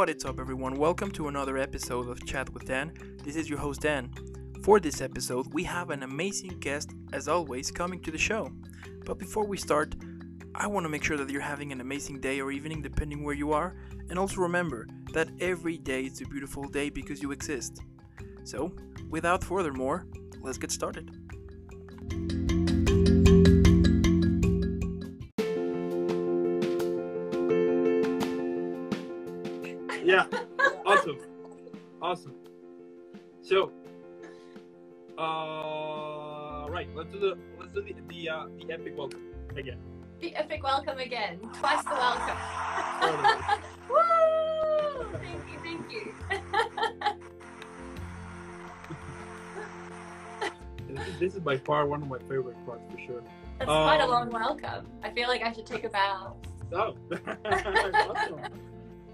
What is up, everyone? Welcome to another episode of Chat with Dan. This is your host, Dan. For this episode, we have an amazing guest, as always, coming to the show. But before we start, I want to make sure that you're having an amazing day or evening, depending where you are. And also remember that every day is a beautiful day because you exist. So, without furthermore, let's get started. Awesome. So, uh, right, let's do the let's do the the, uh, the epic welcome again. The epic welcome again, twice the welcome. Woo! Thank you, thank you. this, is, this is by far one of my favorite parts for sure. That's quite a Um, long welcome. I feel like I should take a bow. Oh, awesome.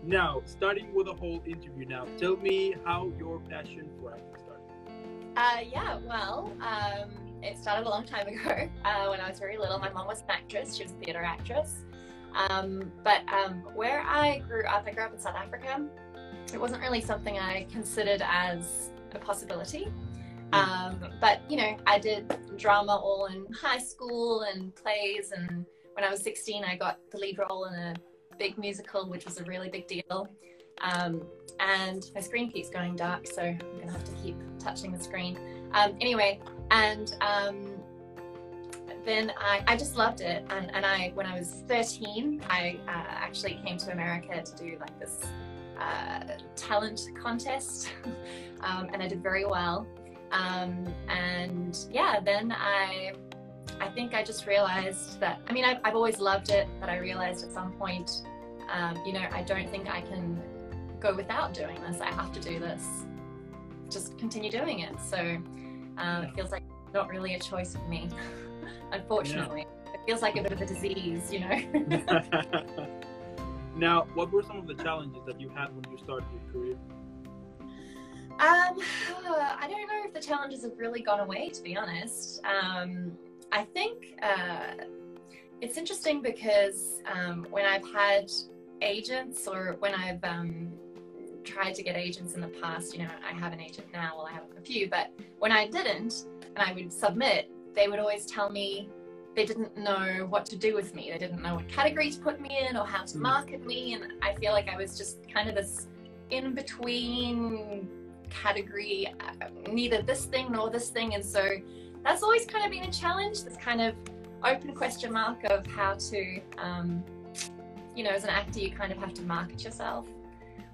Now, starting with the whole interview. Now, tell me how your passion for acting started. Uh, yeah, well, um, it started a long time ago uh, when I was very little. My mom was an actress, she was a theatre actress. Um, but um, where I grew up, I grew up in South Africa. It wasn't really something I considered as a possibility. Um, but, you know, I did drama all in high school and plays. And when I was 16, I got the lead role in a big musical, which was a really big deal. Um, and my screen keeps going dark, so I'm gonna have to keep touching the screen. Um, anyway, and um, then I, I just loved it. And, and I, when I was 13, I uh, actually came to America to do like this uh, talent contest, um, and I did very well. Um, and yeah, then I, I think I just realized that. I mean, I've, I've always loved it, but I realized at some point, um, you know, I don't think I can go without doing this. I have to do this. Just continue doing it. So um, it feels like not really a choice for me, unfortunately. It feels like a bit of a disease, you know. now, what were some of the challenges that you had when you started your career? Um, I don't know if the challenges have really gone away, to be honest. Um, I think uh, it's interesting because um, when I've had agents or when I've um, tried to get agents in the past, you know, I have an agent now, well, I have a few, but when I didn't and I would submit, they would always tell me they didn't know what to do with me. They didn't know what category to put me in or how to Mm. market me. And I feel like I was just kind of this in between category, uh, neither this thing nor this thing. And so that's always kind of been a challenge, this kind of open question mark of how to, um, you know, as an actor, you kind of have to market yourself.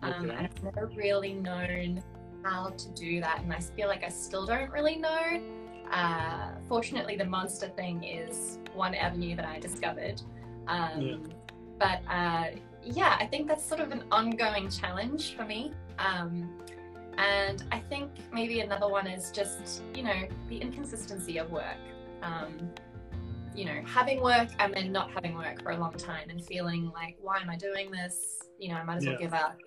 Um, Okay. and I've never really known how to do that. And I feel like I still don't really know. Uh, fortunately, the monster thing is one avenue that I discovered. Um, Yeah. But uh, yeah, I think that's sort of an ongoing challenge for me. Um, and I think maybe another one is just, you know, the inconsistency of work. Um, you know, having work and then not having work for a long time and feeling like, why am I doing this? You know, I might as well Yeah. give up.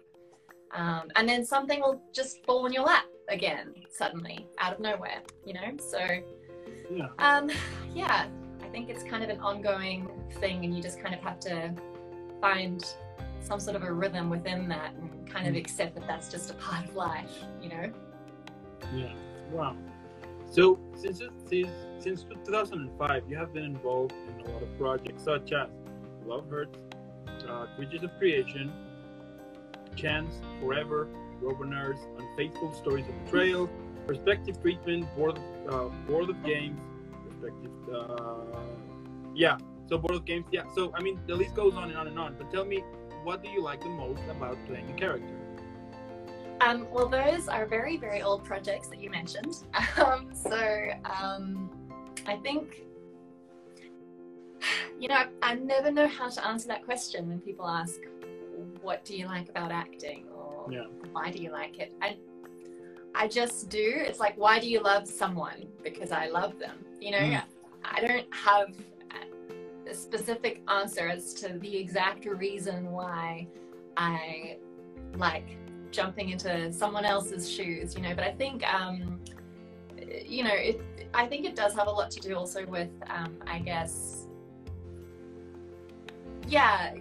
Um, and then something will just fall in your lap again, suddenly, out of nowhere, you know? So, Yeah. um, yeah, I think it's kind of an ongoing thing, and you just kind of have to find some sort of a rhythm within that and kind of Mm. accept that that's just a part of life, you know? Yeah. Wow. So since since since 2005, you have been involved in a lot of projects such as Love Hurts, uh, Creatures of Creation, Chance, Forever, Robiners, Unfaithful Stories of Betrayal, Perspective Treatment, Board of, uh, Board of Games, Perspective. Uh, yeah. So Board of Games. Yeah. So I mean, the list goes on and on and on. But tell me, what do you like the most about playing a character? Um, well, those are very, very old projects that you mentioned. Um, so um, I think, you know, I, I never know how to answer that question when people ask, what do you like about acting? Or Yeah. why do you like it? And I just do. It's like, why do you love someone? Because I love them. You know, Mm. I don't have specific answer as to the exact reason why I like jumping into someone else's shoes, you know. But I think, um, you know, it, I think it does have a lot to do also with, um, I guess, yeah,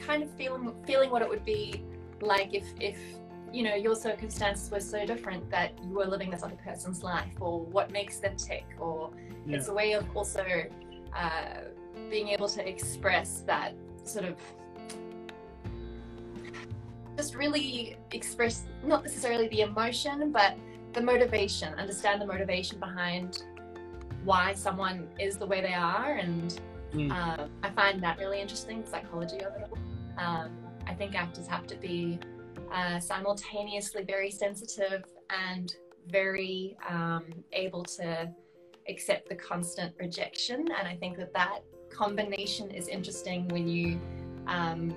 kind of feeling feeling what it would be like if if you know your circumstances were so different that you were living this other person's life or what makes them tick or Yeah. it's a way of also uh, being able to express that sort of just really express not necessarily the emotion but the motivation understand the motivation behind why someone is the way they are. And Mm. um, i find that really interesting the psychology of it all. Um, i think actors have to be uh, simultaneously very sensitive and very um, able to accept the constant rejection. And i think that that combination is interesting when you um,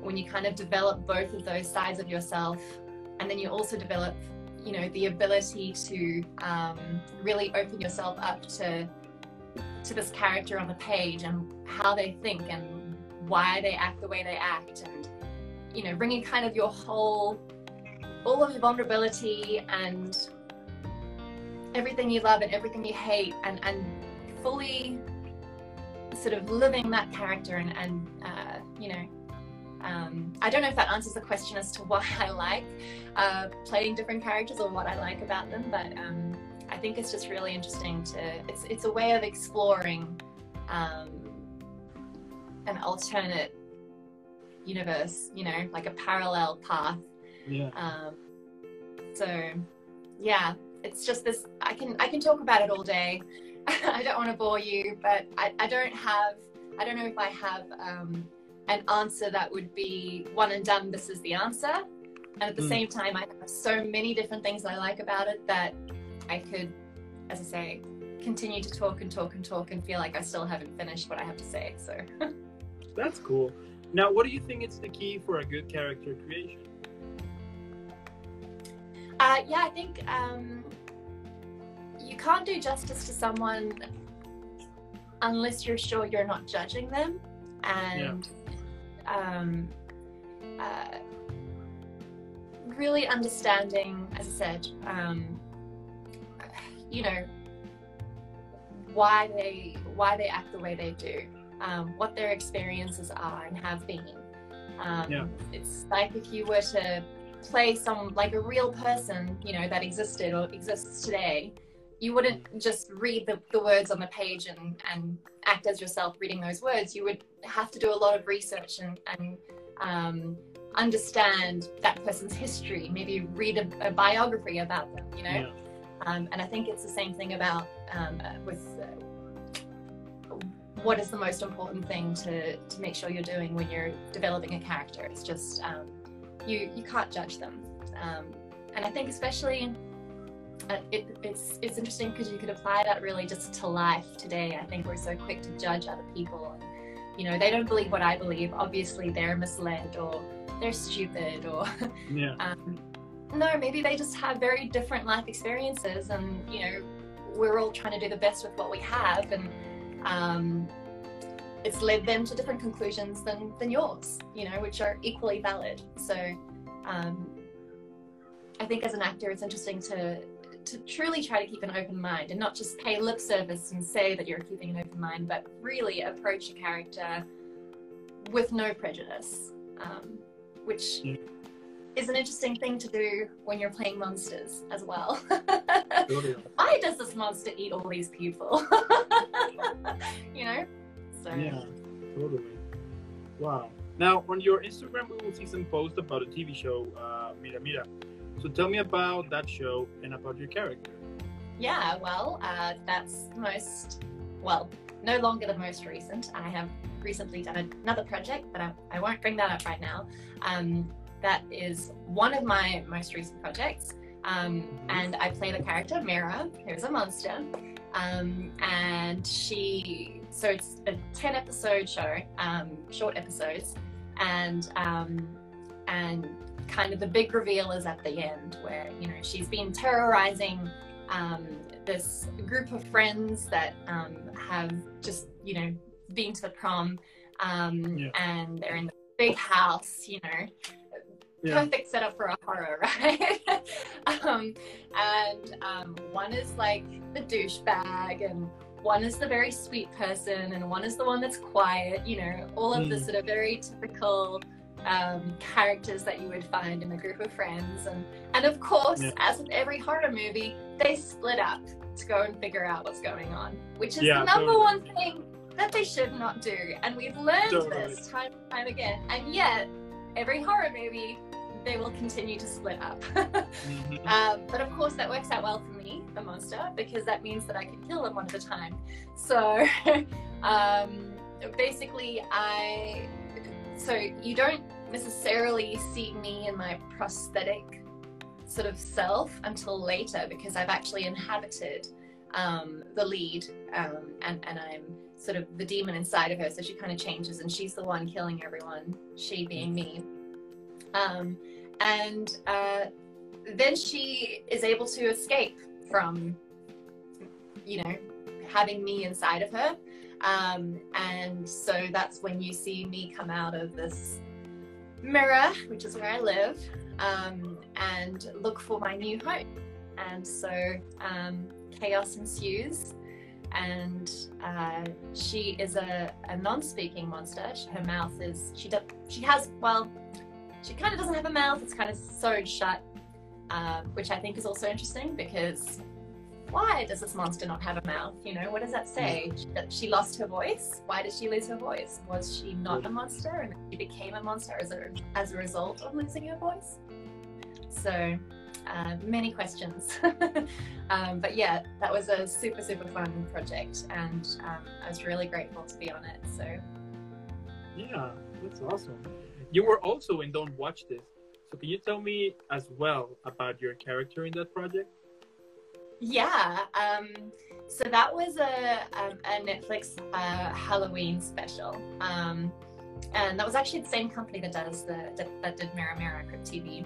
when you kind of develop both of those sides of yourself and then you also develop you know the ability to um, really open yourself up to to this character on the page and how they think and why they act the way they act and you know bringing kind of your whole all of your vulnerability and everything you love and everything you hate and and fully sort of living that character and and uh, you know um, I don't know if that answers the question as to why I like uh, playing different characters or what I like about them, but um, I think it's just really interesting to. It's it's a way of exploring um, an alternate universe, you know, like a parallel path. Yeah. Um, so, yeah, it's just this. I can I can talk about it all day. I don't want to bore you, but I, I don't have. I don't know if I have um, an answer that would be one and done. This is the answer. And at the Mm. same time, I have so many different things I like about it that I could, as I say, continue to talk and talk and talk and feel like I still haven't finished what I have to say. So. That's cool. Now, what do you think is the key for a good character creation? Uh, yeah, I think um, you can't do justice to someone unless you're sure you're not judging them, and um, uh, really understanding, as I said, um, you know, why they why they act the way they do, um, what their experiences are and have been. Um, Yeah. It's like if you were to play some like a real person, you know, that existed or exists today, you wouldn't just read the, the words on the page and, and act as yourself reading those words. You would have to do a lot of research and, and um, understand that person's history, maybe read a, a biography about them, you know? Yeah. Um, and I think it's the same thing about um, uh, with uh, what is the most important thing to, to make sure you're doing when you're developing a character. It's just um, you you can't judge them, um, and I think especially it, it's it's interesting because you could apply that really just to life today. I think we're so quick to judge other people. And, you know, they don't believe what I believe. Obviously, they're misled or they're stupid or Yeah. um, no, maybe they just have very different life experiences, and you know, we're all trying to do the best with what we have, and um, it's led them to different conclusions than than yours, you know, which are equally valid. So, um, I think as an actor, it's interesting to to truly try to keep an open mind and not just pay lip service and say that you're keeping an open mind, but really approach a character with no prejudice, um, which Yeah. is an interesting thing to do when you're playing monsters as well. Why does this monster eat all these people? you know? So Yeah. Totally. Wow. Now, on your Instagram, we will see some posts about a TV show, uh, Mira Mira. So tell me about that show and about your character. Yeah, well, uh, that's the most, well, no longer the most recent. I have recently done another project, but I, I won't bring that up right now. Um, that is one of my most recent projects. Um, and I play the character Mira, who's a monster. Um, and she, so it's a 10 episode show, um, short episodes. And, um, and kind of the big reveal is at the end where, you know, she's been terrorizing um, this group of friends that um, have just, you know, been to the prom um, Yeah. and they're in the big house, you know, Yeah. perfect setup for a horror, right? um, and um, one is like the douchebag, and one is the very sweet person, and one is the one that's quiet. You know, all of the Mm. sort of very typical um, characters that you would find in a group of friends, and and of course, Yeah. as with every horror movie, they split up to go and figure out what's going on, which is Yeah, the number totally. one thing that they should not do, and we've learned Totally. this time and time again, and yet every horror movie they will continue to split up. Mhm. Um, but of course, that works out well for me, the monster, because that means that I can kill them one at a time. So um, basically, I. So you don't necessarily see me in my prosthetic sort of self until later because I've actually inhabited um, the lead um, and, and I'm sort of the demon inside of her. So she kind of changes and she's the one killing everyone, she being me. Um, and uh, then she is able to escape from, you know, having me inside of her. Um, and so that's when you see me come out of this mirror, which is where I live, um, and look for my new home. And so um, chaos ensues. And uh, she is a, a non-speaking monster. Her mouth is she does she has well, she kind of doesn't have a mouth. It's kind of sewed shut, um, which I think is also interesting because why does this monster not have a mouth? You know, what does that say? That she lost her voice? Why did she lose her voice? Was she not a monster and she became a monster as a, as a result of losing her voice? So, uh, many questions. um, but yeah, that was a super, super fun project and um, I was really grateful to be on it. So, Yeah, that's awesome. You were also in Don't Watch This. So can you tell me as well about your character in that project? Yeah. Um, so that was a, a Netflix uh, Halloween special. Um, and that was actually the same company that does the that, that did Mirror Mirror Crypt TV.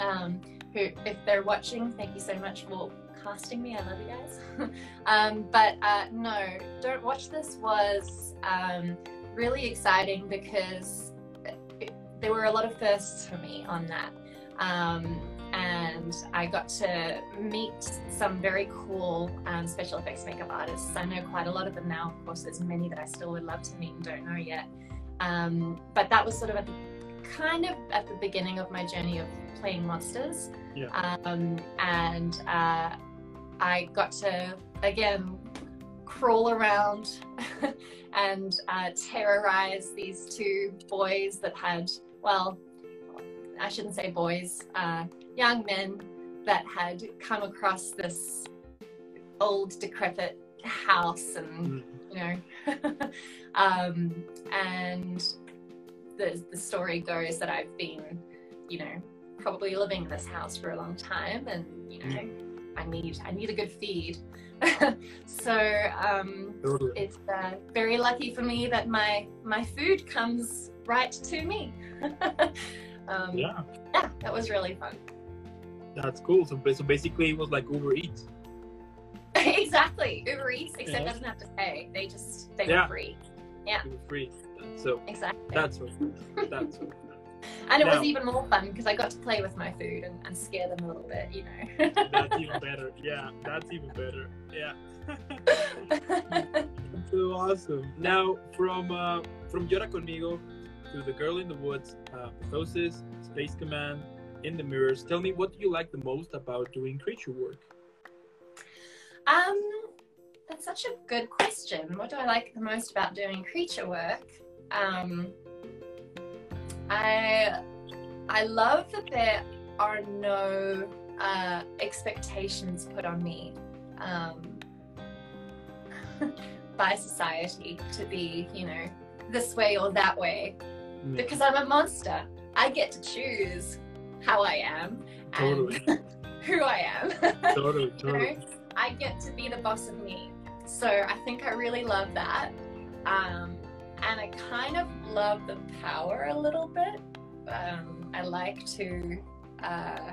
Um, who, if they're watching, thank you so much for casting me. I love you guys. um, but uh, no, don't watch this was um, really exciting because it, there were a lot of firsts for me on that. Um, and I got to meet some very cool um, special effects makeup artists. I know quite a lot of them now. Of course, there's many that I still would love to meet and don't know yet. Um, but that was sort of at the, kind of at the beginning of my journey of playing monsters. Yeah. Um, and uh, I got to again crawl around and uh, terrorize these two boys that had well. I shouldn't say boys, uh, young men that had come across this old decrepit house and Mm. you know um, and the, the story goes that i've been you know probably living in this house for a long time and you know i need i need a good feed. So um, it's uh, very lucky for me that my my food comes right to me. Um, Yeah, yeah, that was really fun. That's cool. So, so basically, it was like Uber Eats. exactly. Uber Eats, except Yeah. doesn't have to pay. They just they Yeah. were free. It was free. So Exactly. that's what. That's what. and it was even more fun because I got to play with my food and, and scare them a little bit, you know. That's even better. Yeah, that's even better. Yeah. so awesome. Now, from uh, from Llora Conmigo to The Girl in the Woods, uh, Pathosis, Space Command, In the Mirrors, tell me what do you like the most about doing creature work? um, that's such a good question. What do I like the most about doing creature work? Um, I I love that there are no uh, expectations put on me um, by society to be, you know, this way or that way. Mm. Because I'm a monster, I get to choose how I am and Totally, who I am. totally, you know, I get to be the boss of me. So I think I really love that. Um, and I kind of love the power a little bit. Um, I like to uh,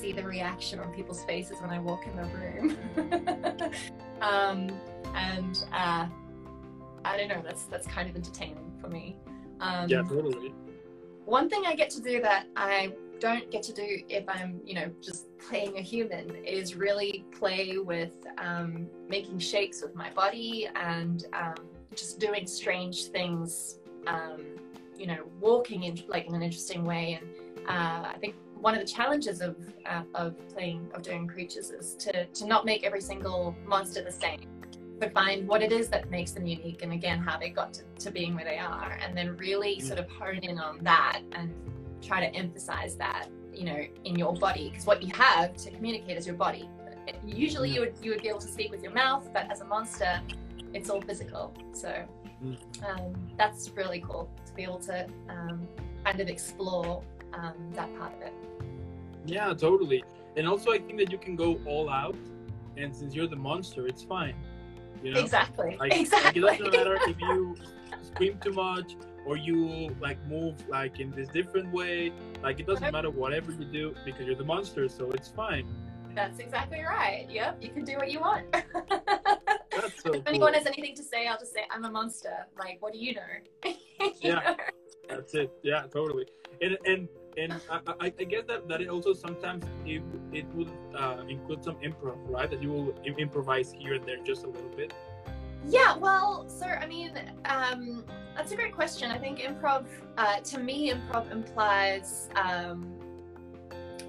see the reaction on people's faces when I walk in the room. um, and uh, I don't know, that's that's kind of entertaining for me. Um, Yeah, totally. one thing I get to do that I don't get to do if I'm, you know, just playing a human is really play with um, making shapes with my body and um, just doing strange things um, you know walking in like in an interesting way. And uh, i think one of the challenges of uh, of playing of doing creatures is to to not make every single monster the same but find what it is that makes them unique and again how they got to, to being where they are and then really sort of hone in on that and try to emphasize that you know in your body because what you have to communicate is your body. Usually you would you would be able to speak with your mouth but as a monster it's all physical. So um, that's really cool to be able to um, kind of explore um, that part of it. Yeah, totally. And also, I think that you can go all out, and since you're the monster, it's fine. You know, exactly. Like, like, exactly. it doesn't matter if you scream too much or you like move like in this different way. Like it doesn't matter whatever you do because you're the monster, so it's fine. that's exactly right yep you can do what you want so if anyone cool. has anything to say i'll just say i'm a monster like what do you know You Yeah. know? That's it. Yeah, totally. And and and I, I, I guess that that it also sometimes it, it would uh, include some improv, right? That you will im- improvise here and there just a little bit. Yeah, well, so I mean, um, that's a great question. I think improv, uh, to me, improv implies, um,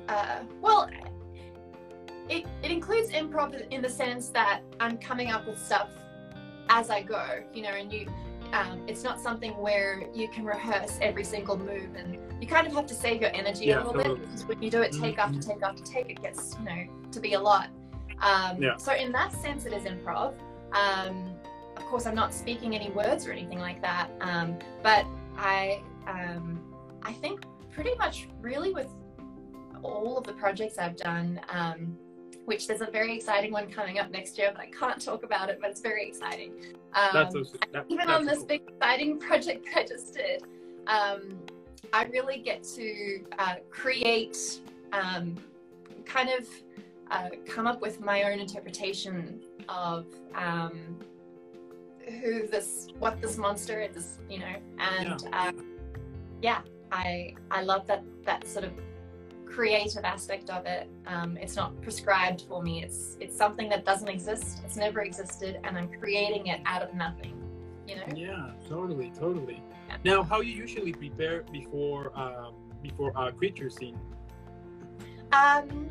uh, well, it, it includes improv in the sense that I'm coming up with stuff as I go, you know, and you, um, it's not something where you can rehearse every single move and you kind of have to save your energy Yeah, a little totally. bit because when you do it take after Mhm. take after take, it gets, you know, to be a lot. Um, Yeah. So in that sense, it is improv. Um, of course, I'm not speaking any words or anything like that, um, but I, um, I think pretty much really with all of the projects I've done, um, which there's a very exciting one coming up next year, but I can't talk about it, but it's very exciting. Um, so, that, even on this cool. big exciting project that I just did, um, I really get to uh, create, um, kind of uh, come up with my own interpretation of um, who this, what this monster is, you know, and yeah, yeah I I love that that sort of creative aspect of it. Um, it's not prescribed for me. It's it's something that doesn't exist. It's never existed, and I'm creating it out of nothing. You know. Yeah, totally, totally. Yeah. Now, how you usually prepare before um, before a creature scene? Um,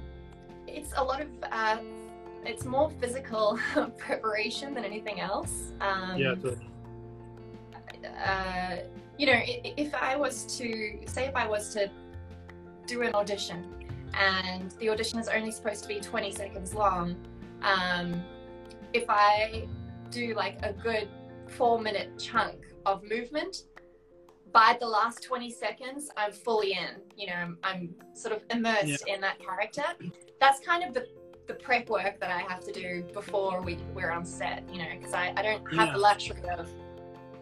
it's a lot of uh, it's more physical preparation than anything else. Um, yeah, totally. uh, you know, if I was to say, if I was to do an audition, and the audition is only supposed to be 20 seconds long, um, if I do like a good four minute chunk of movement, by the last 20 seconds, I'm fully in. You know, I'm, I'm sort of immersed in that character. That's kind of the the prep work that I have to do before we we're on set. You know, because I, I don't have Yeah. the luxury of,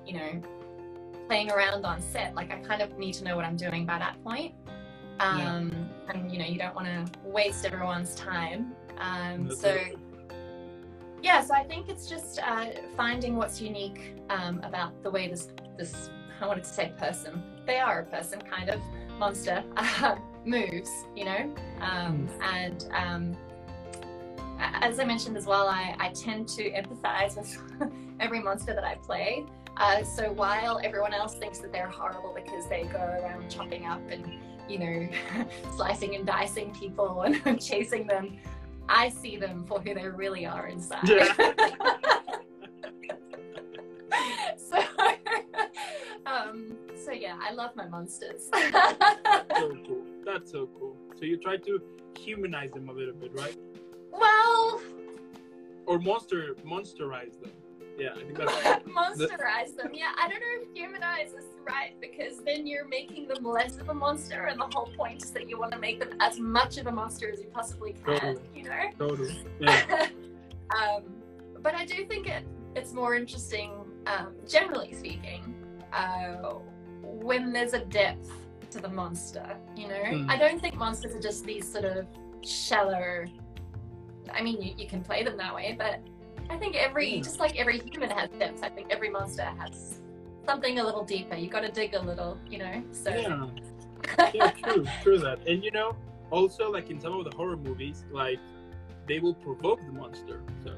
you know, playing around on set. Like I kind of need to know what I'm doing by that point. Um, and you know, you don't want to waste everyone's time. Um, so it. yeah, so I think it's just uh, finding what's unique um, about the way this this I wanted to say person. They are a person, kind of monster uh, moves, you know. Um, and um, as I mentioned as well, I, I tend to empathize with every monster that I play. Uh, so while everyone else thinks that they're horrible because they go around chopping up and you know slicing and dicing people and chasing them, I see them for who they really are inside. so, um, so yeah, I love my monsters. so cool. That's so cool. So you try to humanize them a little bit, right? Well, Or monster monsterize them. Yeah, I think that's monsterize them. Yeah, I don't know if humanize is right because then you're making them less of a monster, and the whole point is that you want to make them as much of a monster as you possibly can. Totally. You know. totally. Yeah. um, but I do think it, it's more interesting, um, generally speaking, uh, when there's a depth to the monster. You know, Mm. I don't think monsters are just these sort of shallow. I mean, you, you can play them that way, but I think every, just like every human has depths, I think every monster has something a little deeper. You got to dig a little, you know. So Yeah. Yeah, true, true that. And you know, also like in some of the horror movies, like they will provoke the monster. So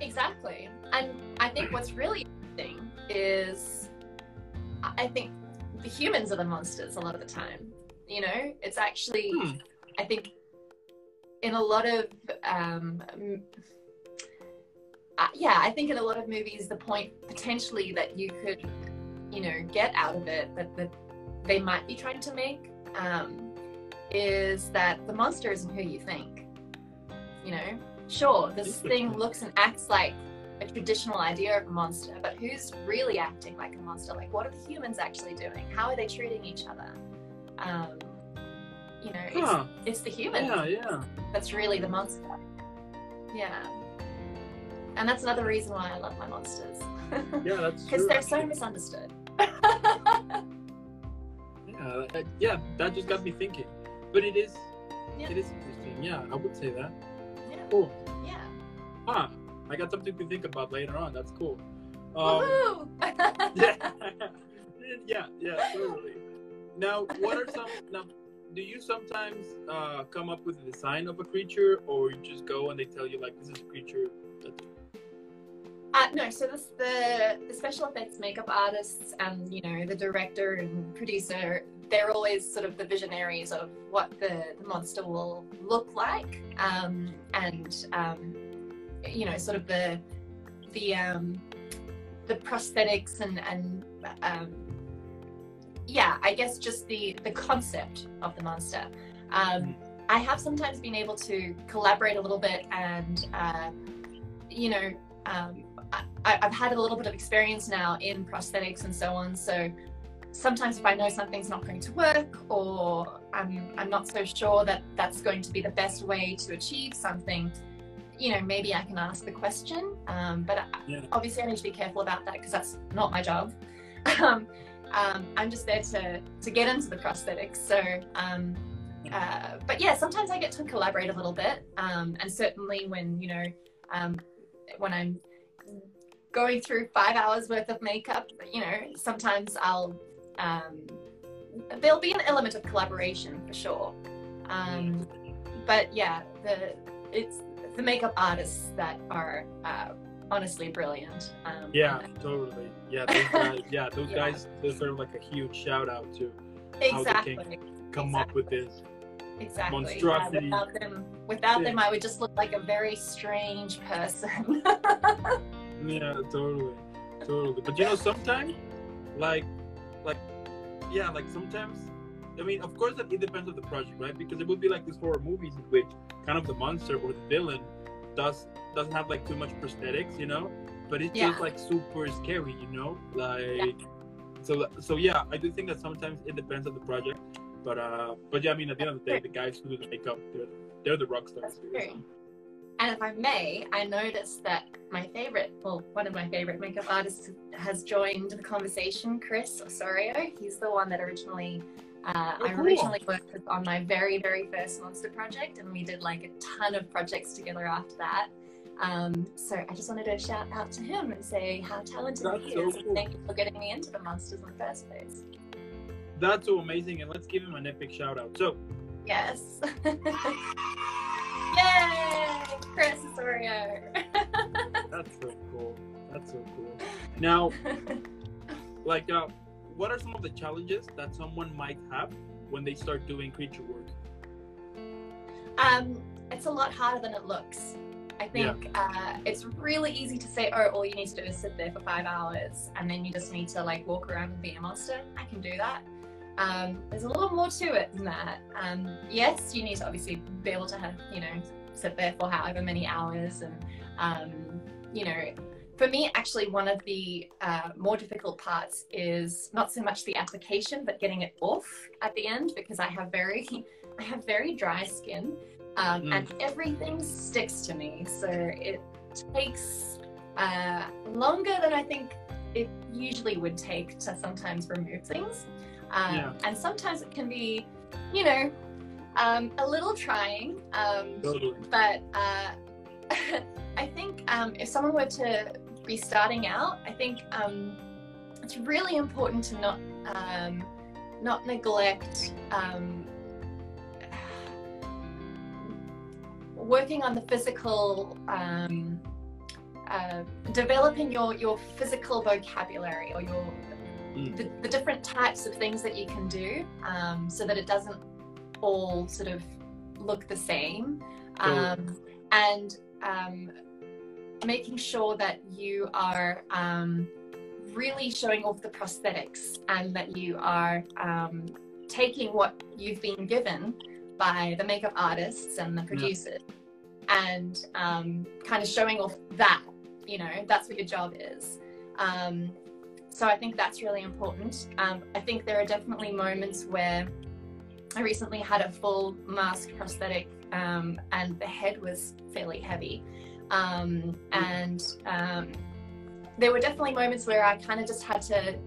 Exactly. And I think what's really interesting is I think the humans are the monsters a lot of the time. You know, it's actually, Hmm. I think, in a lot of, um, uh, yeah, I think in a lot of movies, the point potentially that you could, you know, get out of it that, that they might be trying to make um, is that the monster isn't who you think. You know, sure, this thing looks and acts like a traditional idea of a monster, but who's really acting like a monster? Like, what are the humans actually doing? How are they treating each other? Um, you know, it's, Huh. it's the human Yeah, yeah. that's really the monster. Yeah. And that's another reason why I love my monsters. Yeah, that's Because they're so misunderstood. Yeah, that, yeah, that just got me thinking. But it is, Yeah. it is interesting. Yeah, I would say that. yeah. Cool. Yeah. Huh. I got something to think about later on. That's cool. Um, yeah, yeah, yeah, totally. Now, what are some? Now, do you sometimes uh, come up with a design of a creature, or you just go and they tell you like this is a creature? Uh, no, so this, the the special effects makeup artists and you know the director and producer, they're always sort of the visionaries of what the, the monster will look like, um, and um, you know sort of the the um, the prosthetics and and um, yeah, I guess just the the concept of the monster. Um, I have sometimes been able to collaborate a little bit and uh, you know. Um, I, I've had a little bit of experience now in prosthetics and so on. So sometimes if I know something's not going to work or I'm, I'm not so sure that that's going to be the best way to achieve something, you know, maybe I can ask the question. Um, but I, Yeah. obviously I need to be careful about that because that's not my job. um, I'm just there to, to get into the prosthetics. So, um, uh, but yeah, sometimes I get to collaborate a little bit. Um, and certainly when, you know, um, when I'm going through five hours worth of makeup, you know, sometimes I'll, um, there'll be an element of collaboration for sure. Um, but yeah, the, it's the makeup artists that are, uh, honestly brilliant. Um, Yeah, totally. Yeah, those guys. Yeah, those Yeah. guys deserve like a huge shout out to exactly. come up with this. Exactly. monstrosity. Yeah, without them, without Yeah. them, I would just look like a very strange person. Yeah, totally, totally. But you know, sometimes, like, like, yeah, like sometimes. I mean, of course, that it depends on the project, right? Because it would be like these horror movies in which kind of the monster or the villain does doesn't have like too much prosthetics, you know, but it's just Yeah. like super scary, you know, like. So so yeah, I do think that sometimes it depends on the project, but uh, but yeah, I mean, at the end of the day, the guys who do the makeup, they're they're the rock stars. That's true. And if I may, I noticed that my favorite, well, one of my favorite makeup artists has joined the conversation, Chris Osorio. He's the one that originally, uh, Oh, I cool. originally worked on my very, very first monster project, and we did like a ton of projects together after that. Um, so I just wanted to shout out to him and say how talented That's he so is, cool. and thank you for getting me into the monsters in the first place. That's so amazing, and let's give him an epic shout out. So. Yes. Yay! Chris Osorio. That's so cool. That's so cool. Now, like, uh, what are some of the challenges that someone might have when they start doing creature work? Um, it's a lot harder than it looks. I think uh, it's really easy to say, oh, all you need to do is sit there for five hours and then you just need to like walk around and be a monster. I can do that. Um, there's a little more to it than that. Um, yes, you need to obviously be able to have, you know, sit there for however many hours. And, um, you know, for me, actually, one of the uh, more difficult parts is not so much the application, but getting it off at the end because I have very, I have very dry skin um, Mm. and everything sticks to me. So it takes uh, longer than I think it usually would take to sometimes remove things. Um, Yeah. And sometimes it can be, you know, um, a little trying. Um, Totally. but uh, I think um, if someone were to be starting out, I think um, it's really important to not um, not neglect um, working on the physical. Um, uh, developing your your physical vocabulary or your Mm. the, the different types of things that you can do um, so that it doesn't all sort of look the same um, and um, making sure that you are um, really showing off the prosthetics and that you are um, taking what you've been given by the makeup artists and the producers and um, kind of showing off that you know that's what your job is. Um, so i think that's really important. Um, i think there are definitely moments where i recently had a full mask prosthetic um, and the head was fairly heavy um, and um, there were definitely moments where i kind of just had to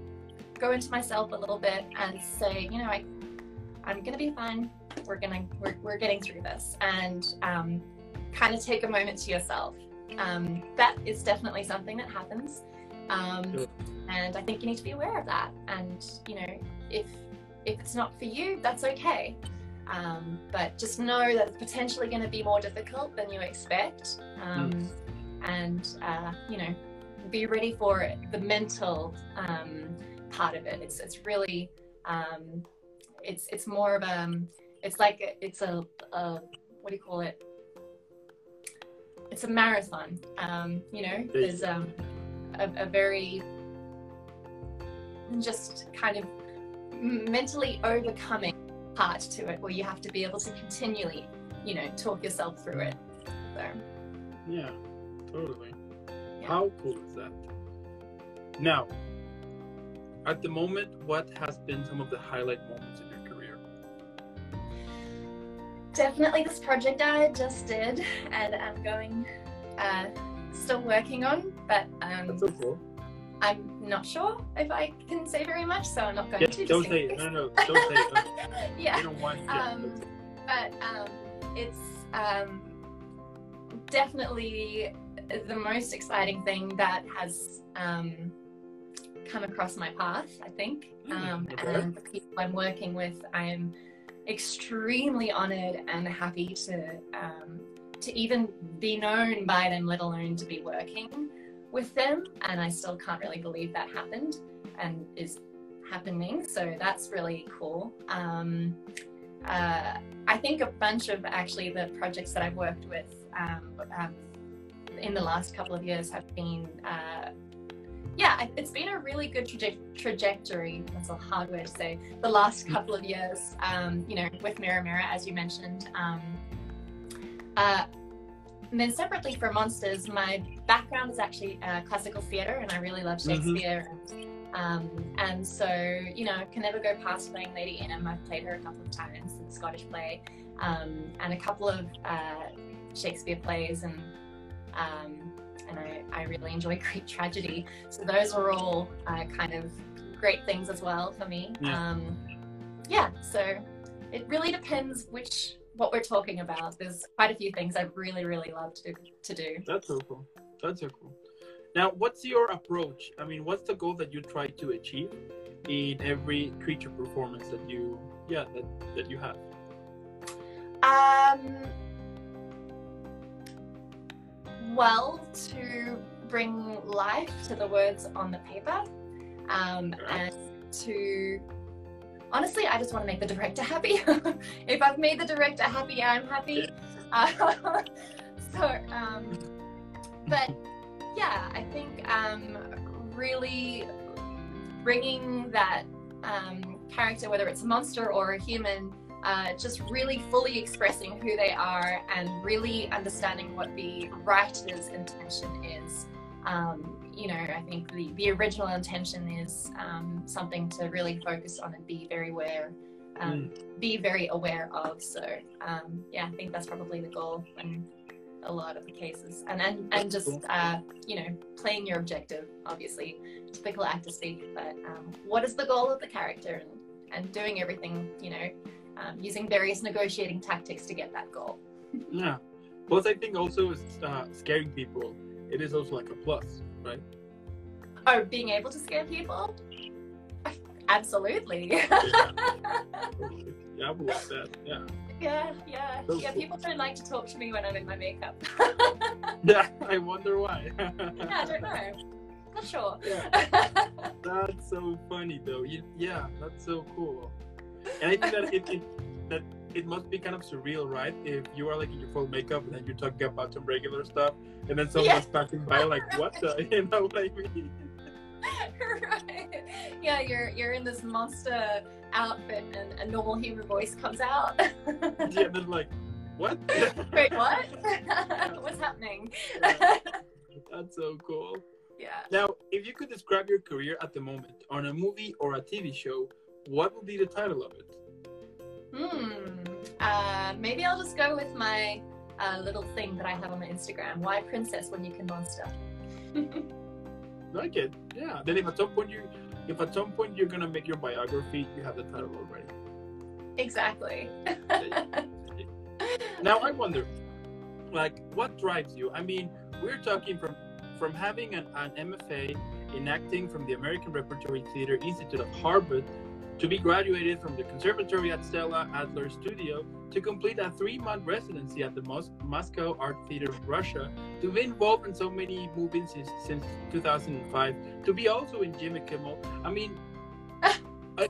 go into myself a little bit and say you know I, i'm gonna be fine. We're gonna we're, we're getting through this. And um, kind of take a moment to yourself. Um, that is definitely something that happens. Um, and i think you need to be aware of that. And you know if if it's not for you that's okay um, but just know that it's potentially going to be more difficult than you expect. Um, and uh, you know be ready for the mental um, part of it. It's it's really um, it's it's more of a it's like a- it's a, a what do you call it? It's a marathon. Um, you know there's um, a, a very just kind of mentally overcoming part to it where you have to be able to continually you know talk yourself through it so Yeah, totally. Yeah. How cool is that? Now, at the moment, what has been some of the highlight moments in your career? definitely this project i just did and i'm going uh, still working on but um, That's so cool. I'm not sure if i can say very much so i'm not going Yeah, to don't say it. No, no, don't say it. yeah don't want. Yeah, Um, don't say it. but um, it's um, definitely the most exciting thing that has um, come across my path, I think. Mm, Um, okay. And the people I'm working with, I am extremely honored and happy to um, to even be known by them, let alone to be working with them. And I still can't really believe that happened and is happening. So that's really cool. Um, uh, I think a bunch of actually the projects that I've worked with um, um, in the last couple of years have been, uh, yeah, it- it's been a really good traje- trajectory. That's a hard word to say. The last couple of years, um, you know, with Mirror Mirror, as you mentioned. Um, uh, and then separately for Monsters, my background is actually uh, classical theatre, and I really love Shakespeare. Um, and so, you know, I can never go past playing Lady M. I've played her a couple of times in the Scottish play, um, and a couple of uh, Shakespeare plays, and um, and I, I really enjoy Greek tragedy. So those are all uh, kind of great things as well for me. Yeah. Um, yeah. So it really depends which what we're talking about. There's quite a few things I really really love to do, to do. That's so cool. That's so cool. Now, what's your approach? I mean, what's the goal that you try to achieve in every creature performance that you, yeah, that, that you have? Um, well, to bring life to the words on the paper, um, Alright. and to honestly, I just want to make the director happy. if I've made the director happy, I'm happy. Uh, so, um, but yeah, I think um, really bringing that um, character, whether it's a monster or a human, uh, just really fully expressing who they are and really understanding what the writer's intention is. Um, you know, I think the, the original intention is um, something to really focus on and be very aware, um, be very aware of. So um, yeah, I think that's probably the goal in a lot of the cases, and and, and just uh, you know playing your objective, obviously, typical actor speak. But um, what is the goal of the character, and and doing everything, you know, um, using various negotiating tactics to get that goal. Yeah. Plus, I think also uh, scaring people, it is also like a plus, right? Oh, being able to scare people? Absolutely. Yeah, I believe that. Yeah. yeah, yeah, yeah. People don't like to talk to me when I'm in my makeup. Yeah, I wonder why. yeah, I don't know. Not sure. Yeah. That's so funny though. Yeah, that's so cool. And I think that it, it that it must be kind of surreal, right? If you are like in your full makeup and then you're talking about some regular stuff, and then someone's Yeah. passing by, like, what the? You know what I mean? right. Yeah, you're you're in this monster outfit and a normal human voice comes out. Yeah, and then like, what? Wait, what? What's happening? That's so cool. yeah. Now, if you could describe your career at the moment on a movie or a TV show, what would be the title of it? Hmm. Uh, maybe I'll just go with my uh, little thing that I have on my Instagram. Why princess when you can monster? Like it, yeah. Then if at some point you, if at some point you're gonna make your biography, you have the title already. exactly. Now I wonder, like, what drives you? I mean, we're talking from from having an, an MFA in acting from the American Repertory Theater Institute of Harvard, to be graduated from the Conservatory at Stella Adler Studio, to complete a three-month residency at the Mos- Moscow Art Theater of Russia, to be involved in so many movies since, since 2005, to be also in Jimmy Kimmel. I mean. uh,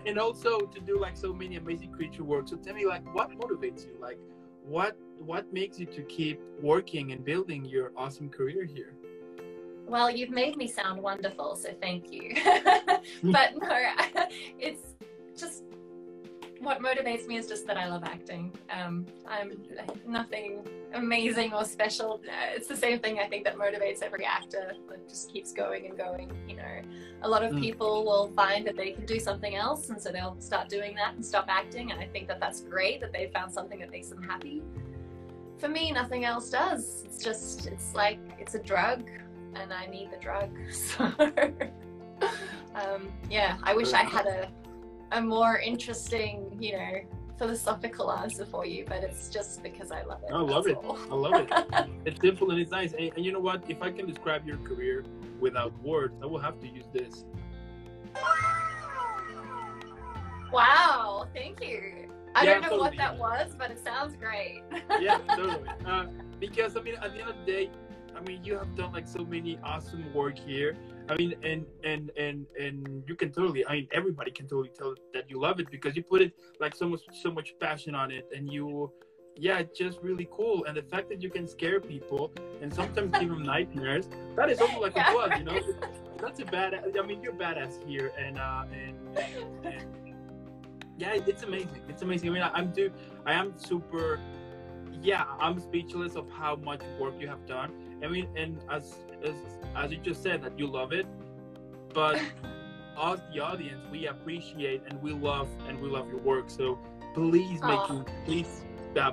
and also to do like so many amazing creature work. So tell me, like, what motivates you? Like, what what makes you to keep working and building your awesome career here? Well, you've made me sound wonderful, so thank you. but no, it's just what motivates me is just that I love acting. Um, I'm nothing amazing or special. Uh, It's the same thing I think that motivates every actor that just keeps going and going. You know, a lot of Mm. people will find that they can do something else, and so they'll start doing that and stop acting. And I think that that's great that they found something that makes them happy. For me, nothing else does. It's just, it's like, it's a drug and I need the drug. So, um, yeah, I wish I had a a more interesting, you know, philosophical answer for you, but it's just because I love it. I love it. all. I love it. It's simple and it's nice. And, and you know what? If I can describe your career without words, I will have to use this. wow, thank you. I Yeah, don't know what that was, but it sounds great. Yeah, totally. Uh, because I mean, at the end of the day, I mean, you have done like so many awesome work here. I mean, and and and and you can totally. I mean, everybody can totally tell that you love it because you put it like so much so much passion on it, and you, yeah, it's just really cool. And the fact that you can scare people and sometimes give them nightmares, that is also like Yeah. a plus, you know. That's a bad. I mean, you're badass here, and uh, and, and, and yeah, it's amazing. It's amazing. I mean, I, I'm do. I am super. Yeah, I'm speechless of how much work you have done. I mean, and as as as you just said that you love it, but us, the audience, we appreciate and we love and we love your work. So please make you please uh,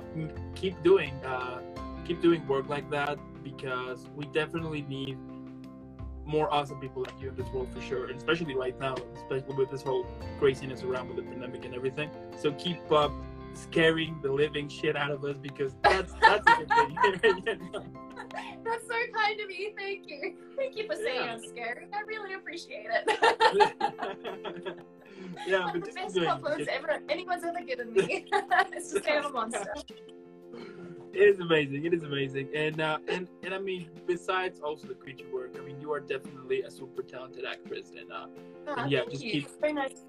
keep doing uh, keep doing work like that because we definitely need more awesome people like you in this world for sure, and especially right now, especially with this whole craziness around with the pandemic and everything. So keep up scaring the living shit out of us because that's that's a good thing. You know? That's so kind of you. Thank you. Thank you for saying Yeah. I'm scary. I really appreciate it. yeah, One but of the just best compliments ever anyone's ever given me. it's say I'm a monster. It is amazing. It is amazing, and uh, and and I mean, besides also the creature work, I mean, you are definitely a super talented actress, and uh, Ah, yeah, thank just you. keep- Very nice.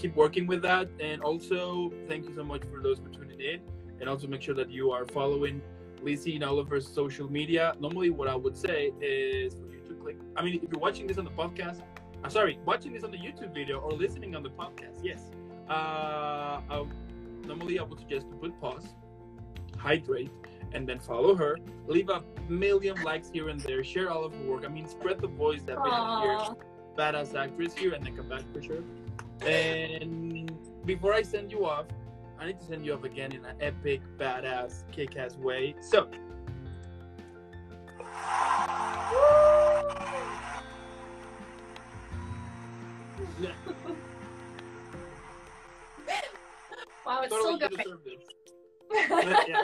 To say. keep working with that. And also, thank you so much for those for tuning in, and also make sure that you are following Lizzie in all of her social media. Normally, what I would say is for you to click. I mean, if you're watching this on the podcast, I'm sorry, watching this on the YouTube video or listening on the podcast, yes. Uh, I, normally, I would suggest to put pause, hydrate, and then follow her. Leave a million likes here and there. Share all of her work. I mean, spread the voice that we have here badass actress here and then come back for sure. And before I send you off, I need to send you off again in an epic, badass, kick ass way. So, Wow, it's totally still you deserve this. Yeah.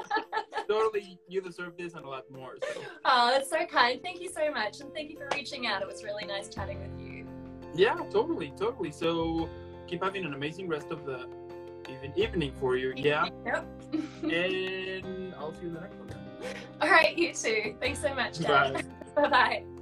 Totally you deserve this and a lot more. So, Oh, that's so kind. Thank you so much. And thank you for reaching out. It was really nice chatting with you. yeah, totally, totally. So, keep having an amazing rest of the even evening for you. Yeah. Yep. And I'll see you in the next one. All right, you too. Thanks so much. Dad. Bye bye.